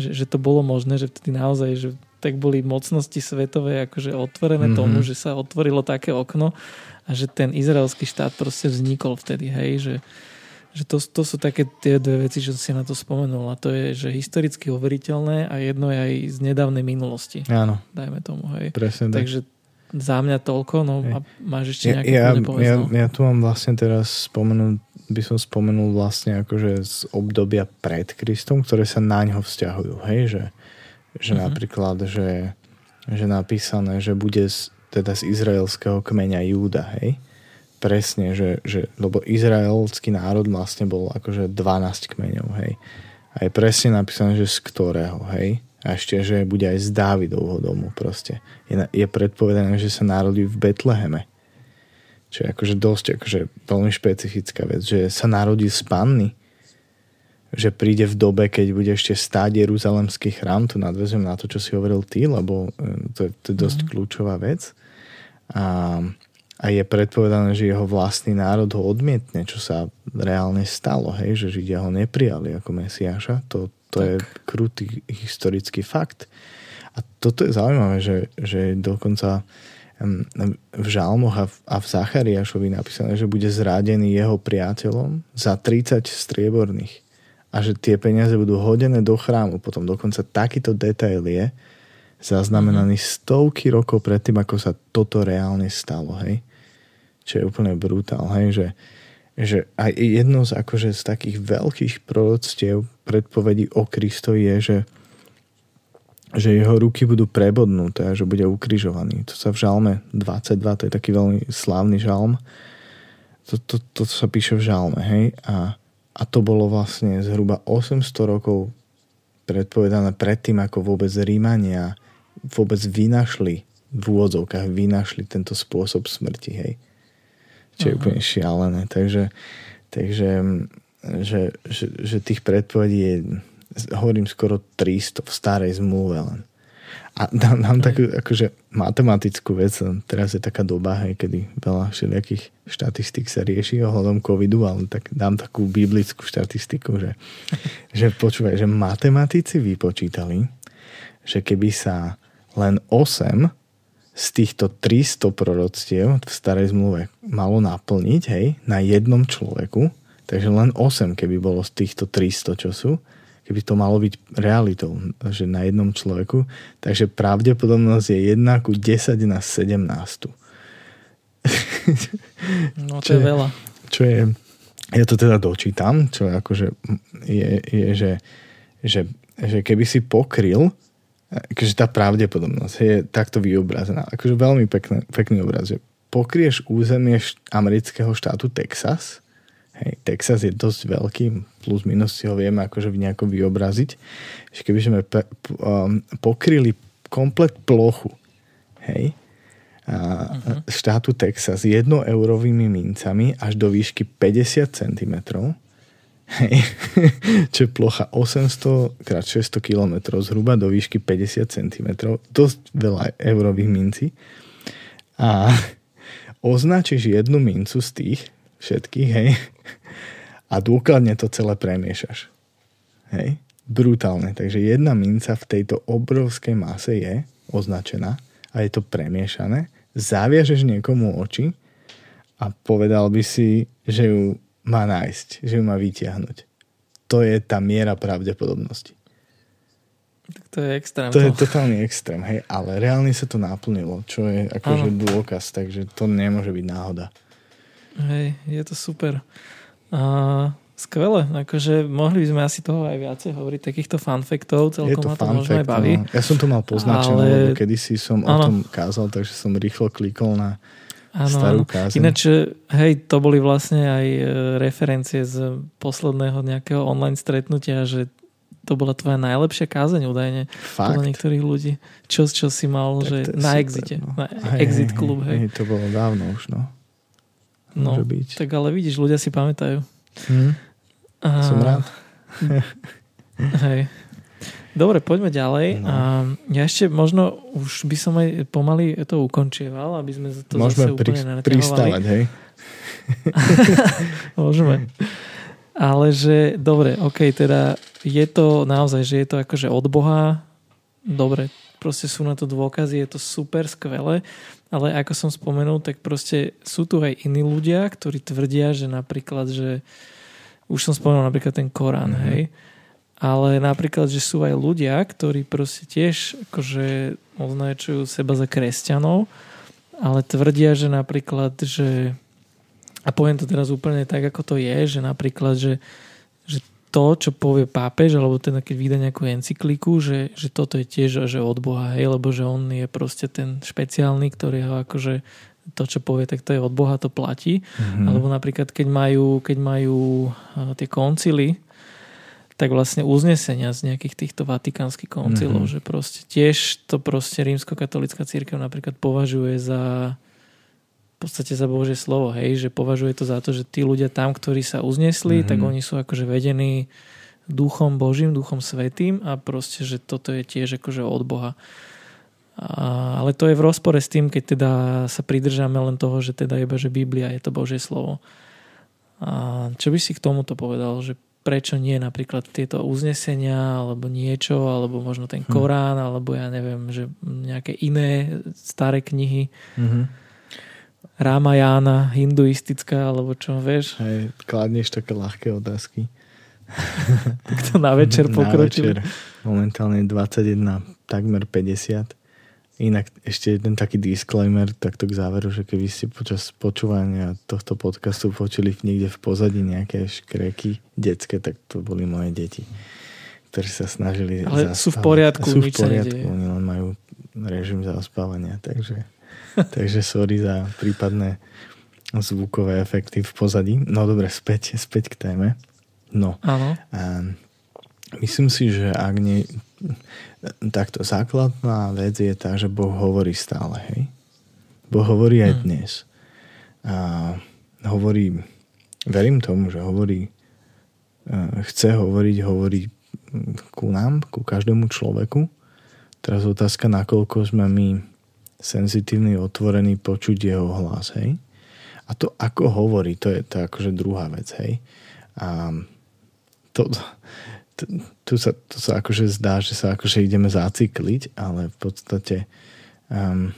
že, že to bolo možné, že vtedy naozaj, že tak boli mocnosti svetové akože otvorené mm-hmm. tomu, že sa otvorilo také okno a že ten izraelský štát proste vznikol vtedy, hej, že, že to, to sú také tie dve veci, čo si na to spomenul a to je, že historicky overiteľné a jedno je aj z nedávnej minulosti. Áno. Dajme tomu, hej. Presne tak. Takže za mňa toľko, no a máš ešte nejaké ja, ja, ja, ja tu mám vlastne teraz spomenúť by som spomenul vlastne akože z obdobia pred Kristom, ktoré sa na ňo vzťahujú, hej, že, že uh-huh. napríklad, že, že napísané, že bude z, teda z izraelského kmeňa Júda, hej, presne, že, že lebo izraelský národ vlastne bol akože 12 kmeňov, hej, a je presne napísané, že z ktorého, hej, a ešte, že bude aj z Dávidovho domu proste. Je, je predpovedané, že sa narodí v Betleheme, čo je akože dosť akože veľmi špecifická vec, že sa narodí z panny, že príde v dobe, keď bude ešte stáť Jeruzalemský chrám, tu nadvezujem na to, čo si hovoril ty, lebo e, to je, to je dosť mm. kľúčová vec. A, a je predpovedané, že jeho vlastný národ ho odmietne, čo sa reálne stalo, hej, že Židia ho neprijali ako Mesiáša. To, to je krutý historický fakt. A toto je zaujímavé, že, že dokonca v Žalmoch a v, a v Zachariášovi napísané, že bude zrádený jeho priateľom za 30 strieborných a že tie peniaze budú hodené do chrámu. Potom dokonca takýto detail je zaznamenaný mm-hmm. stovky rokov predtým, ako sa toto reálne stalo. Hej? Čo je úplne brutál. Hej? Že, že aj jedno z, akože, z takých veľkých proroctiev predpovedí o Kristovi je, že že jeho ruky budú prebodnuté a že bude ukrižovaný. To sa v žalme 22, to je taký veľmi slávny žalm. To, to, to sa píše v žalme, hej? A, a to bolo vlastne zhruba 800 rokov predpovedané predtým, ako vôbec Rímania vôbec vynašli v úvodzovkách vynašli tento spôsob smrti, hej. Čo je uh-huh. úplne šialené. Takže, takže že, že, že tých predpovedí je hovorím skoro 300 v starej zmluve len. A dám, dám takú akože matematickú vec, teraz je taká doba, hej, kedy veľa všelijakých štatistik sa rieši ohľadom covidu, ale tak dám takú biblickú štatistiku, že, že počúvaj, že matematici vypočítali, že keby sa len 8 z týchto 300 proroctiev v starej zmluve malo naplniť, hej, na jednom človeku, takže len 8 keby bolo z týchto 300, čo sú, keby to malo byť realitou, že na jednom človeku, takže pravdepodobnosť je 1 ku 10 na 17. No to je veľa. Čo je, ja to teda dočítam, čo akože je, je že, že, že keby si pokryl, akože tá pravdepodobnosť je takto vyobrazená. Akože veľmi pekný, pekný obraz, že pokrieš územie amerického štátu Texas, Hej, Texas je dosť veľký, plus minus si ho vieme akože nejako vyobraziť. Že keby sme pe, um, pokryli komplet plochu hej, a, uh-huh. štátu Texas jednoeurovými mincami až do výšky 50 cm, hej, čo je plocha 800 x 600 km, zhruba do výšky 50 cm, dosť veľa eurových mincí. A označíš jednu mincu z tých všetkých, hej, a dôkladne to celé premiešaš. Hej? Brutálne. Takže jedna minca v tejto obrovskej mase je označená a je to premiešané. Zaviažeš niekomu oči a povedal by si, že ju má nájsť, že ju má vytiahnuť. to je tá miera pravdepodobnosti. Tak to je extrém. To, to je totálny extrém, hej, ale reálne sa to naplnilo, čo je akože dôkaz, takže to nemôže byť náhoda. Hej, je to super. A skvelé, akože mohli by sme asi toho aj viacej hovoriť, takýchto fanfektov, celkom to ma to možno aj baví. No. Ja som to mal poznačené, ale... lebo kedysi som ano. o tom kázal, takže som rýchlo klikol na ano, starú kázeň. Ináč, hej, to boli vlastne aj e, referencie z posledného nejakého online stretnutia, že to bola tvoja najlepšia kázeň údajne. Fakt? Podľa niektorých ľudí. Čo, čo si mal, tak že na super, exite. No. Na hej, exit klub, hej. hej. To bolo dávno už, no. no Môže byť. tak ale vidíš, ľudia si pamätajú. Hm. A... Som rád. hej. Dobre, poďme ďalej. No. A ja ešte možno už by som aj pomaly to ukončieval, aby sme to Môžeme zase úplne pri, pristávať, hej? Môžeme. Ale že, dobre, ok, teda je to naozaj, že je to akože od Boha, dobre, proste sú na to dôkazy, je to super, skvelé, ale ako som spomenul, tak proste sú tu aj iní ľudia, ktorí tvrdia, že napríklad, že už som spomenul napríklad ten Korán, mm-hmm. hej, ale napríklad, že sú aj ľudia, ktorí proste tiež akože označujú seba za kresťanov, ale tvrdia, že napríklad, že a poviem to teraz úplne tak, ako to je, že napríklad, že, že to, čo povie pápež, alebo teda keď vydá nejakú encykliku, že, že toto je tiež že od Boha, hej, lebo že on je proste ten špeciálny, ktorý ho akože to, čo povie, tak to je od Boha, to platí. Mm-hmm. Alebo napríklad, keď majú, keď majú tie koncily, tak vlastne uznesenia z nejakých týchto vatikánskych koncilov, mm-hmm. že proste tiež to proste rímskokatolická církev napríklad považuje za v podstate za Božie slovo, hej, že považuje to za to, že tí ľudia tam, ktorí sa uznesli, mm-hmm. tak oni sú akože vedení duchom Božím, duchom svetým a proste, že toto je tiež akože od Boha. A, ale to je v rozpore s tým, keď teda sa pridržáme len toho, že teda iba, že Biblia je to Božie slovo. A čo by si k tomuto povedal, že prečo nie napríklad tieto uznesenia alebo niečo, alebo možno ten hm. Korán, hmm. alebo ja neviem, že nejaké iné staré knihy. Mm-hmm Ramayana, hinduistická, alebo čo, vieš? Hej, kladneš také ľahké otázky. tak to na večer pokročili. Na večer. Momentálne 21, takmer 50. Inak ešte jeden taký disclaimer takto k záveru, že keby ste počas počúvania tohto podcastu počuli niekde v pozadí nejaké škreky detské, tak to boli moje deti, ktorí sa snažili Ale zaspávať. sú v poriadku, sú v poriadku, oni len majú režim zaspávania, takže Takže sorry za prípadné zvukové efekty v pozadí. No dobre, späť, späť k téme. No. Áno. myslím si, že ak nie... Takto, základná vec je tá, že Boh hovorí stále, hej? Boh hovorí aj hmm. dnes. A hovorí, verím tomu, že hovorí, chce hovoriť, hovorí ku nám, ku každému človeku. Teraz otázka, nakoľko sme my senzitívny, otvorený, počuť jeho hlas, hej. A to, ako hovorí, to je, to je akože druhá vec, hej. A to, tu sa, to sa akože zdá, že sa akože ideme zacykliť, ale v podstate um,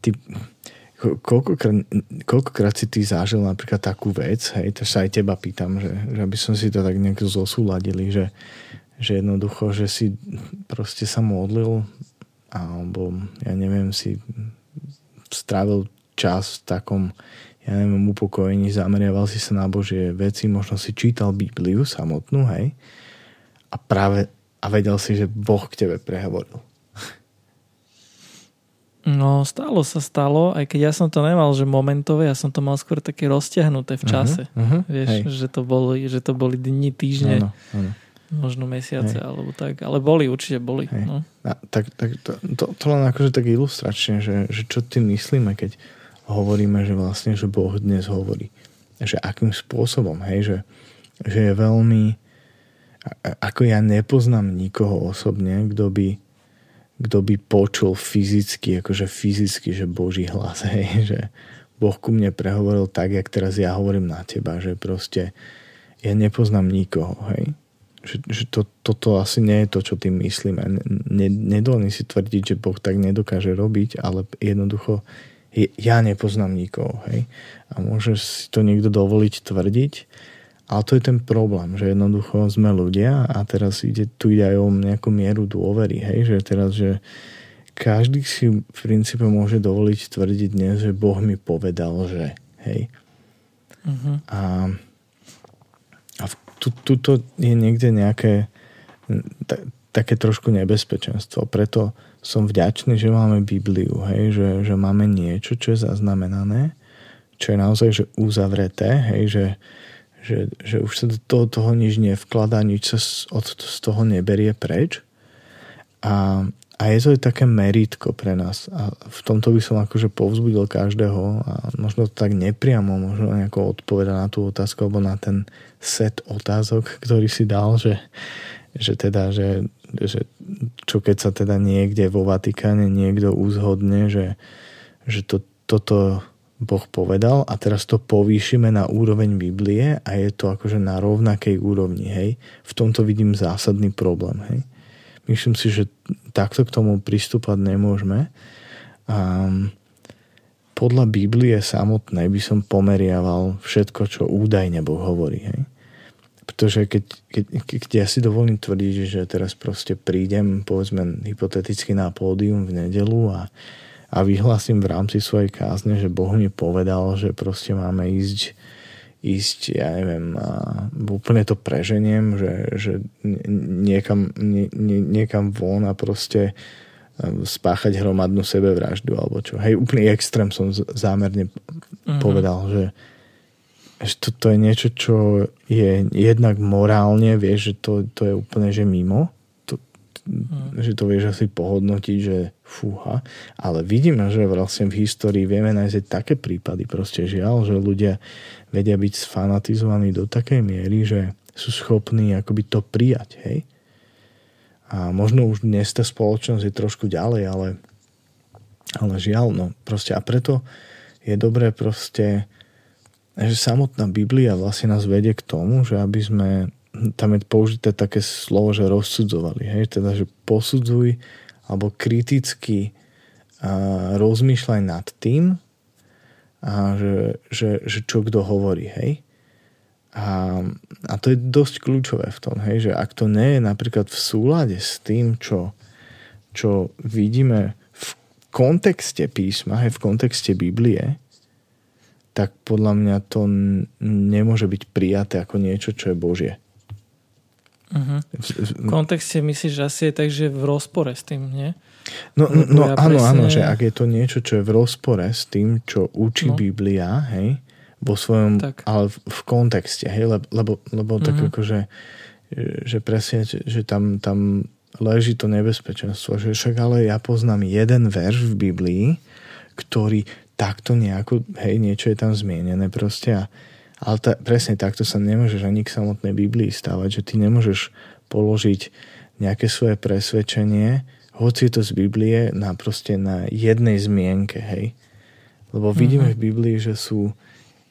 ty, koľkokrát, koľkokrát si ty zažil napríklad takú vec, hej, to sa aj teba pýtam, že, že aby som si to tak nejak zosúladili, že, že jednoducho, že si proste sa modlil alebo ja neviem, si strávil čas v takom ja neviem, upokojení, zameriaval si sa na Božie veci, možno si čítal Bibliu samotnú, hej, a práve a vedel si, že Boh k tebe prehovoril. No, stalo sa stalo, aj keď ja som to nemal, že momentové, ja som to mal skôr také rozťahnuté v čase. Uh-huh, uh-huh, Vieš, že to, boli, že to boli dni, týždne. Ano, ano možno mesiace Hej. alebo tak, ale boli, určite boli. No. A, tak, tak to, to, to len akože tak ilustračne, že, že čo tým myslíme, keď hovoríme, že vlastne, že Boh dnes hovorí. Že akým spôsobom, hej, že, že je veľmi ako ja nepoznám nikoho osobne, kto by kto by počul fyzicky, akože fyzicky, že Boží hlas, hej, že Boh ku mne prehovoril tak, jak teraz ja hovorím na teba, že proste ja nepoznám nikoho, hej že, že to, toto asi nie je to, čo tým myslíme. Ne, nedolní si tvrdiť, že Boh tak nedokáže robiť, ale jednoducho ja nepoznám nikoho. Hej? A môže si to niekto dovoliť tvrdiť, Ale to je ten problém, že jednoducho sme ľudia a teraz ide, tu ide aj o nejakú mieru dôvery, hej, že teraz, že každý si v princípe môže dovoliť tvrdiť dnes, že Boh mi povedal, že hej. Uh-huh. A, a tu, tuto je niekde nejaké ta, také trošku nebezpečenstvo. Preto som vďačný, že máme Bibliu, hej, že, že máme niečo, čo je zaznamenané, čo je naozaj že uzavreté, hej, že, že, že už sa do toho, toho nič nevkladá, nič sa od, z toho neberie preč. A, a je to také meritko pre nás. A v tomto by som akože povzbudil každého a možno to tak nepriamo, možno nejako odpoveda na tú otázku alebo na ten set otázok, ktorý si dal, že, že teda, že, že čo keď sa teda niekde vo Vatikáne niekto uzhodne, že, že to, toto Boh povedal a teraz to povýšime na úroveň Biblie a je to akože na rovnakej úrovni, hej. V tomto vidím zásadný problém, hej. Myslím si, že takto k tomu pristúpať nemôžeme. A podľa Biblie samotnej by som pomeriaval všetko, čo údajne Boh hovorí, hej. Pretože keď, keď, keď ja si dovolím tvrdiť, že teraz proste prídem, povedzme, hypoteticky na pódium v nedelu a a vyhlásim v rámci svojej kázne, že Boh mi povedal, že proste máme ísť ísť, ja neviem, a úplne to preženiem, že, že niekam, nie, nie, niekam von a proste spáchať hromadnú sebevraždu alebo čo. Hej, úplný extrém som zámerne uh-huh. povedal, že, že to, to je niečo, čo je jednak morálne, vieš, že to, to je úplne, že mimo hmm. že to vieš asi pohodnotiť, že fúha. Ale vidíme, že vlastne v histórii vieme nájsť také prípady, proste žiaľ, že ľudia vedia byť sfanatizovaní do takej miery, že sú schopní akoby to prijať, hej. A možno už dnes tá spoločnosť je trošku ďalej, ale, ale žiaľ, no proste a preto je dobré proste, že samotná Biblia vlastne nás vedie k tomu, že aby sme tam je použité také slovo, že rozsudzovali. Hej? Teda, že posudzuj alebo kriticky a, rozmýšľaj nad tým, a že, že, že čo kto hovorí. Hej? A, a to je dosť kľúčové v tom, hej? že ak to nie je napríklad v súlade s tým, čo, čo vidíme v kontexte písma, hej, v kontexte Biblie, tak podľa mňa to nemôže byť prijaté ako niečo, čo je Božie. Uh-huh. V kontexte myslíš, že asi je tak, že v rozpore s tým, nie? No, no, no ja áno, presne... áno, že ak je to niečo, čo je v rozpore s tým, čo učí no. Biblia, hej, vo svojom, tak. ale v, v kontexte, hej, lebo, lebo, lebo uh-huh. tak akože, že presne, že, že tam, tam leží to nebezpečenstvo, že však ale ja poznám jeden verš v Biblii, ktorý takto nejako, hej, niečo je tam zmienené proste a ale ta, presne takto sa nemôžeš ani k samotnej Biblii stávať, že ty nemôžeš položiť nejaké svoje presvedčenie, hoci je to z Biblie, na proste na jednej zmienke, hej. Lebo vidíme mm-hmm. v Biblii, že sú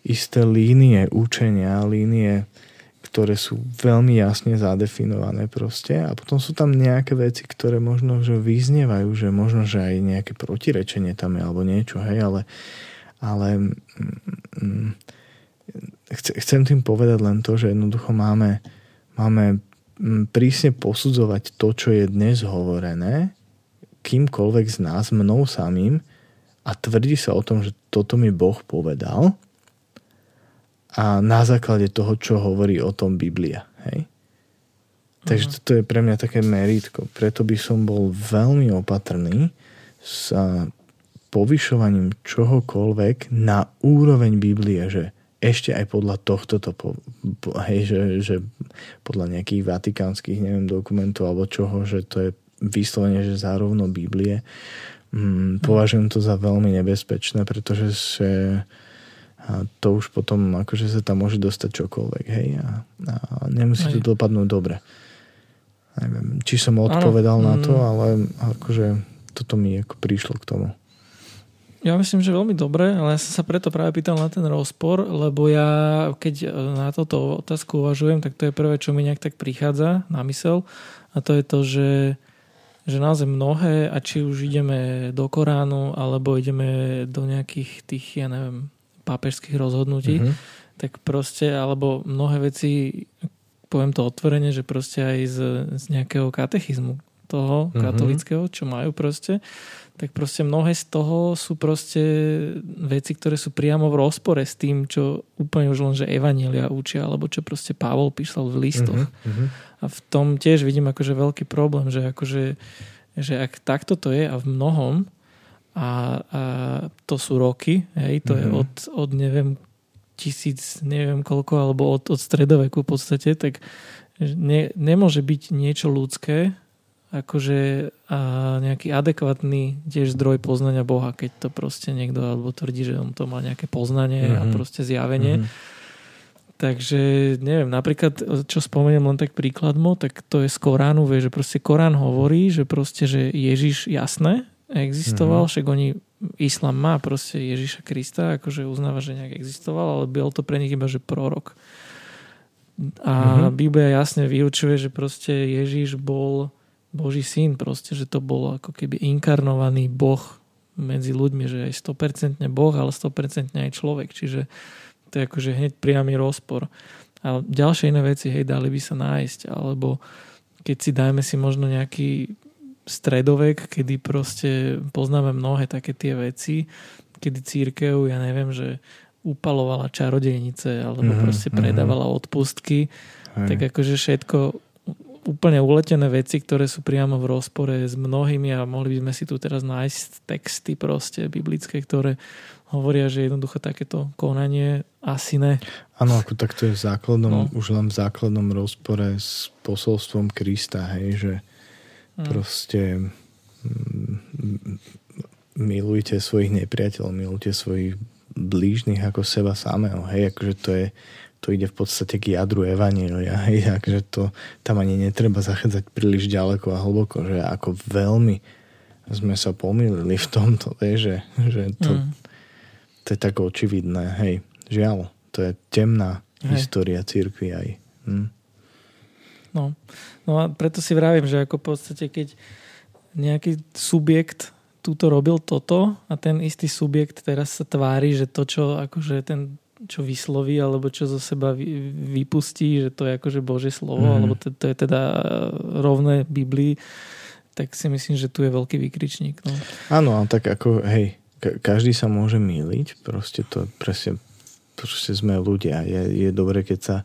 isté línie učenia, línie, ktoré sú veľmi jasne zadefinované proste a potom sú tam nejaké veci, ktoré možno, že vyznievajú, že možno, že aj nejaké protirečenie tam je alebo niečo, hej, ale, ale mm, mm chcem tým povedať len to, že jednoducho máme, máme mm, prísne posudzovať to, čo je dnes hovorené, kýmkoľvek z nás, mnou samým a tvrdí sa o tom, že toto mi Boh povedal a na základe toho, čo hovorí o tom Biblia. Hej? Takže uh-huh. toto je pre mňa také meritko. Preto by som bol veľmi opatrný s povyšovaním čohokoľvek na úroveň Biblie, že ešte aj podľa tohto to po, po, hej, že, že podľa nejakých vatikánskych neviem, dokumentov alebo čoho, že to je vyslovene, že zárovno Biblie mm, považujem to za veľmi nebezpečné, pretože že a to už potom akože sa tam môže dostať čokoľvek, hej, a, a nemusí to dopadnúť dobre. Neviem, či som odpovedal ano. na to, mm. ale akože toto mi ako prišlo k tomu. Ja myslím, že veľmi dobre, ale ja som sa preto práve pýtal na ten rozpor, lebo ja keď na toto otázku uvažujem, tak to je prvé, čo mi nejak tak prichádza na mysel a to je to, že, že naozaj mnohé a či už ideme do Koránu alebo ideme do nejakých tých, ja neviem, pápežských rozhodnutí, mm-hmm. tak proste, alebo mnohé veci, poviem to otvorene, že proste aj z, z nejakého katechizmu toho mm-hmm. katolického, čo majú proste, tak proste mnohé z toho sú proste veci, ktoré sú priamo v rozpore s tým, čo úplne už len, že Evanielia učia, alebo čo proste Pavol písal v listoch. Mm-hmm. A v tom tiež vidím akože veľký problém, že akože že ak takto to je a v mnohom a, a to sú roky, hej, to mm-hmm. je mhm. od, od neviem tisíc, neviem koľko, alebo od, od stredoveku v podstate, tak ne, nemôže byť niečo ľudské, akože a nejaký adekvátny tiež zdroj poznania Boha, keď to proste niekto alebo tvrdí, že on to má nejaké poznanie mm-hmm. a mhm. proste zjavenie. Mm-hmm. Takže neviem, napríklad, čo spomeniem len tak príkladmo, tak to je z Koránu, vie, že proste Korán hovorí, že proste, že Ježiš jasné existoval, mm-hmm. však oni, Islam má proste Ježiša Krista, akože uznáva, že nejak existoval, ale bol to pre nich iba, že prorok. A mm-hmm. Biblia jasne vyučuje, že proste Ježiš bol Boží syn proste, že to bol ako keby inkarnovaný Boh medzi ľuďmi, že aj 100% Boh, ale 100% aj človek, čiže to je akože hneď priamy rozpor. A ďalšie iné veci, hej, dali by sa nájsť, alebo keď si dajme si možno nejaký stredovek, kedy proste poznáme mnohé také tie veci, kedy církev, ja neviem, že upalovala čarodejnice alebo mm-hmm, proste predávala mm-hmm. odpustky, Hej. tak akože všetko úplne uletené veci, ktoré sú priamo v rozpore s mnohými a mohli by sme si tu teraz nájsť texty proste biblické, ktoré hovoria, že jednoducho takéto konanie asi ne. Áno, ako tak to je v základnom, no. už len v základnom rozpore s posolstvom Krista, hej, že hmm. proste mm, milujte svojich nepriateľov, milujte svojich blížnych ako seba samého, hej, akože to je to ide v podstate k jadru Evanielia, hej, takže to tam ani netreba zachádzať príliš ďaleko a hlboko, že ako veľmi sme sa pomýlili v tomto, vieš, že, že to, mm. to je tak očividné, hej, žiaľ, to je temná hej. história církvy aj. Hm. No. no a preto si vravím, že ako v podstate, keď nejaký subjekt túto robil toto a ten istý subjekt teraz sa tvári, že to, čo akože ten čo vysloví alebo čo zo seba vypustí, že to je akože Božie slovo, mm. alebo to, to je teda e, rovné Biblii, tak si myslím, že tu je veľký výkričník. No. Áno, tak ako, hej, každý sa môže míliť, proste to presne, proste sme ľudia. Je, je dobre, keď sa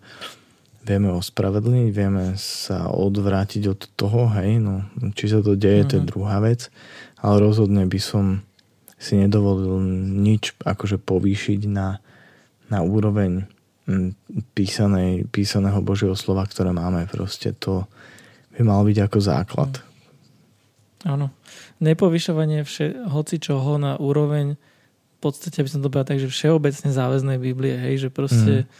vieme ospravedlniť, vieme sa odvrátiť od toho, hej, no, či sa to deje, mm-hmm. to je mhm. druhá vec, ale rozhodne by som si nedovolil nič akože povýšiť na na úroveň mm, písanej, písaného Božieho slova, ktoré máme. Proste to by mal byť ako základ. Áno. Nepovyšovanie vše, hoci čoho na úroveň v podstate by som to povedal tak, že všeobecne záväznej Biblie, hej, že proste mm.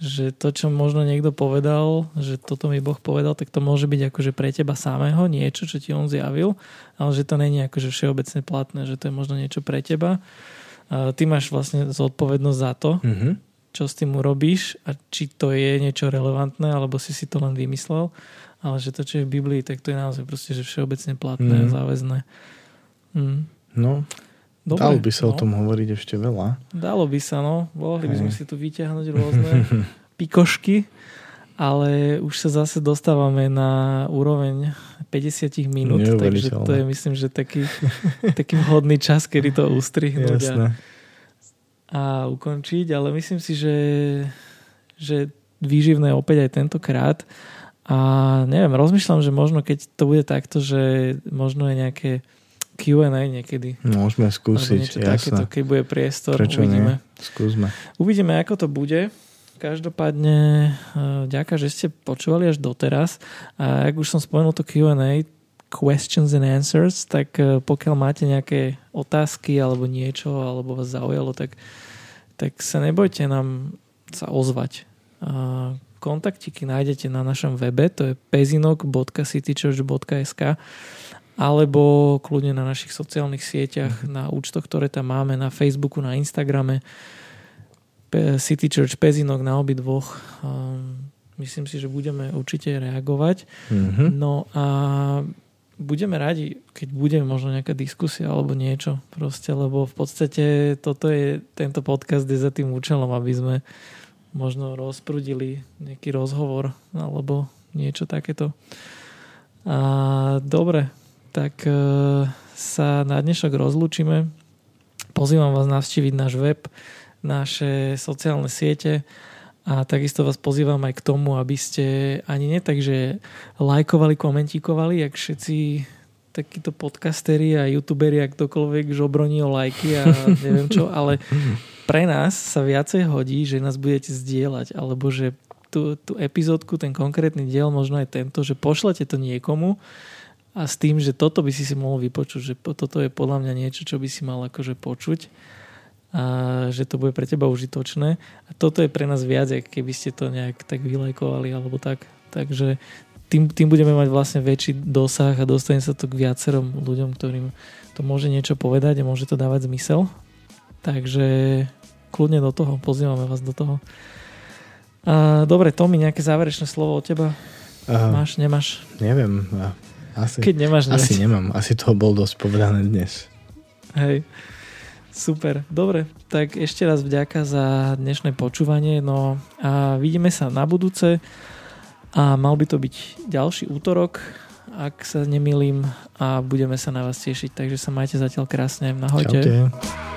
že to, čo možno niekto povedal, že toto mi Boh povedal, tak to môže byť akože pre teba samého niečo, čo ti on zjavil, ale že to není akože všeobecne platné, že to je možno niečo pre teba ty máš vlastne zodpovednosť za to, mm-hmm. čo s tým urobíš a či to je niečo relevantné, alebo si si to len vymyslel. Ale že to, čo je v Biblii, tak to je naozaj proste, že všeobecne platné mm. záväzné. Mm. No, Dobre, dalo by sa no. o tom hovoriť ešte veľa. Dalo by sa, no. Mohli by sme si tu vyťahnuť rôzne pikošky ale už sa zase dostávame na úroveň 50 minút, takže to je myslím, že taký, taký vhodný čas, kedy to ustrihnúť a, a ukončiť, ale myslím si, že, že výživné opäť aj tentokrát a neviem, rozmýšľam, že možno keď to bude takto, že možno je nejaké Q&A niekedy. Môžeme skúsiť, jasné. Takéto, keď bude priestor, Prečo uvidíme. Nie? Skúsme. Uvidíme, ako to bude. Každopádne eh, ďakujem, že ste počúvali až doteraz. A ak už som spomenul to Q&A, questions and answers, tak eh, pokiaľ máte nejaké otázky alebo niečo, alebo vás zaujalo, tak, tak sa nebojte nám sa ozvať. Kontaktiky nájdete na našom webe, to je pezinok.citychurch.sk alebo kľudne na našich sociálnych sieťach, na účtoch, ktoré tam máme, na Facebooku, na Instagrame. City Church Pezinok na obidvoch. Myslím si, že budeme určite reagovať. Mm-hmm. No a budeme radi, keď bude možno nejaká diskusia alebo niečo proste, lebo v podstate toto je, tento podcast je za tým účelom, aby sme možno rozprudili nejaký rozhovor alebo niečo takéto. A dobre, tak e, sa na dnešok rozlúčime. Pozývam vás navštíviť náš web, naše sociálne siete. A takisto vás pozývam aj k tomu, aby ste ani nie tak, lajkovali, komentíkovali, jak všetci takíto podcasteri a youtuberi a ktokoľvek žobroní o lajky a neviem čo, ale pre nás sa viacej hodí, že nás budete zdieľať, alebo že tú, tú epizódku, ten konkrétny diel, možno aj tento, že pošlete to niekomu a s tým, že toto by si si mohol vypočuť, že toto je podľa mňa niečo, čo by si mal akože počuť a že to bude pre teba užitočné. A toto je pre nás viac, keby ste to nejak tak vylajkovali alebo tak. Takže tým, tým budeme mať vlastne väčší dosah a dostane sa to k viacerom ľuďom, ktorým to môže niečo povedať a môže to dávať zmysel. Takže kľudne do toho, pozývame vás do toho. A, dobre, Tomi, nejaké záverečné slovo od teba? Uh, Máš, nemáš? Neviem. Asi, Keď nemáš, Asi nemám. Asi toho bol dosť povedané dnes. Hej. Super, dobre, tak ešte raz vďaka za dnešné počúvanie, no a vidíme sa na budúce. A mal by to byť ďalší útorok, ak sa nemýlim a budeme sa na vás tešiť, takže sa majte zatiaľ krásne, ahojte. Čaute.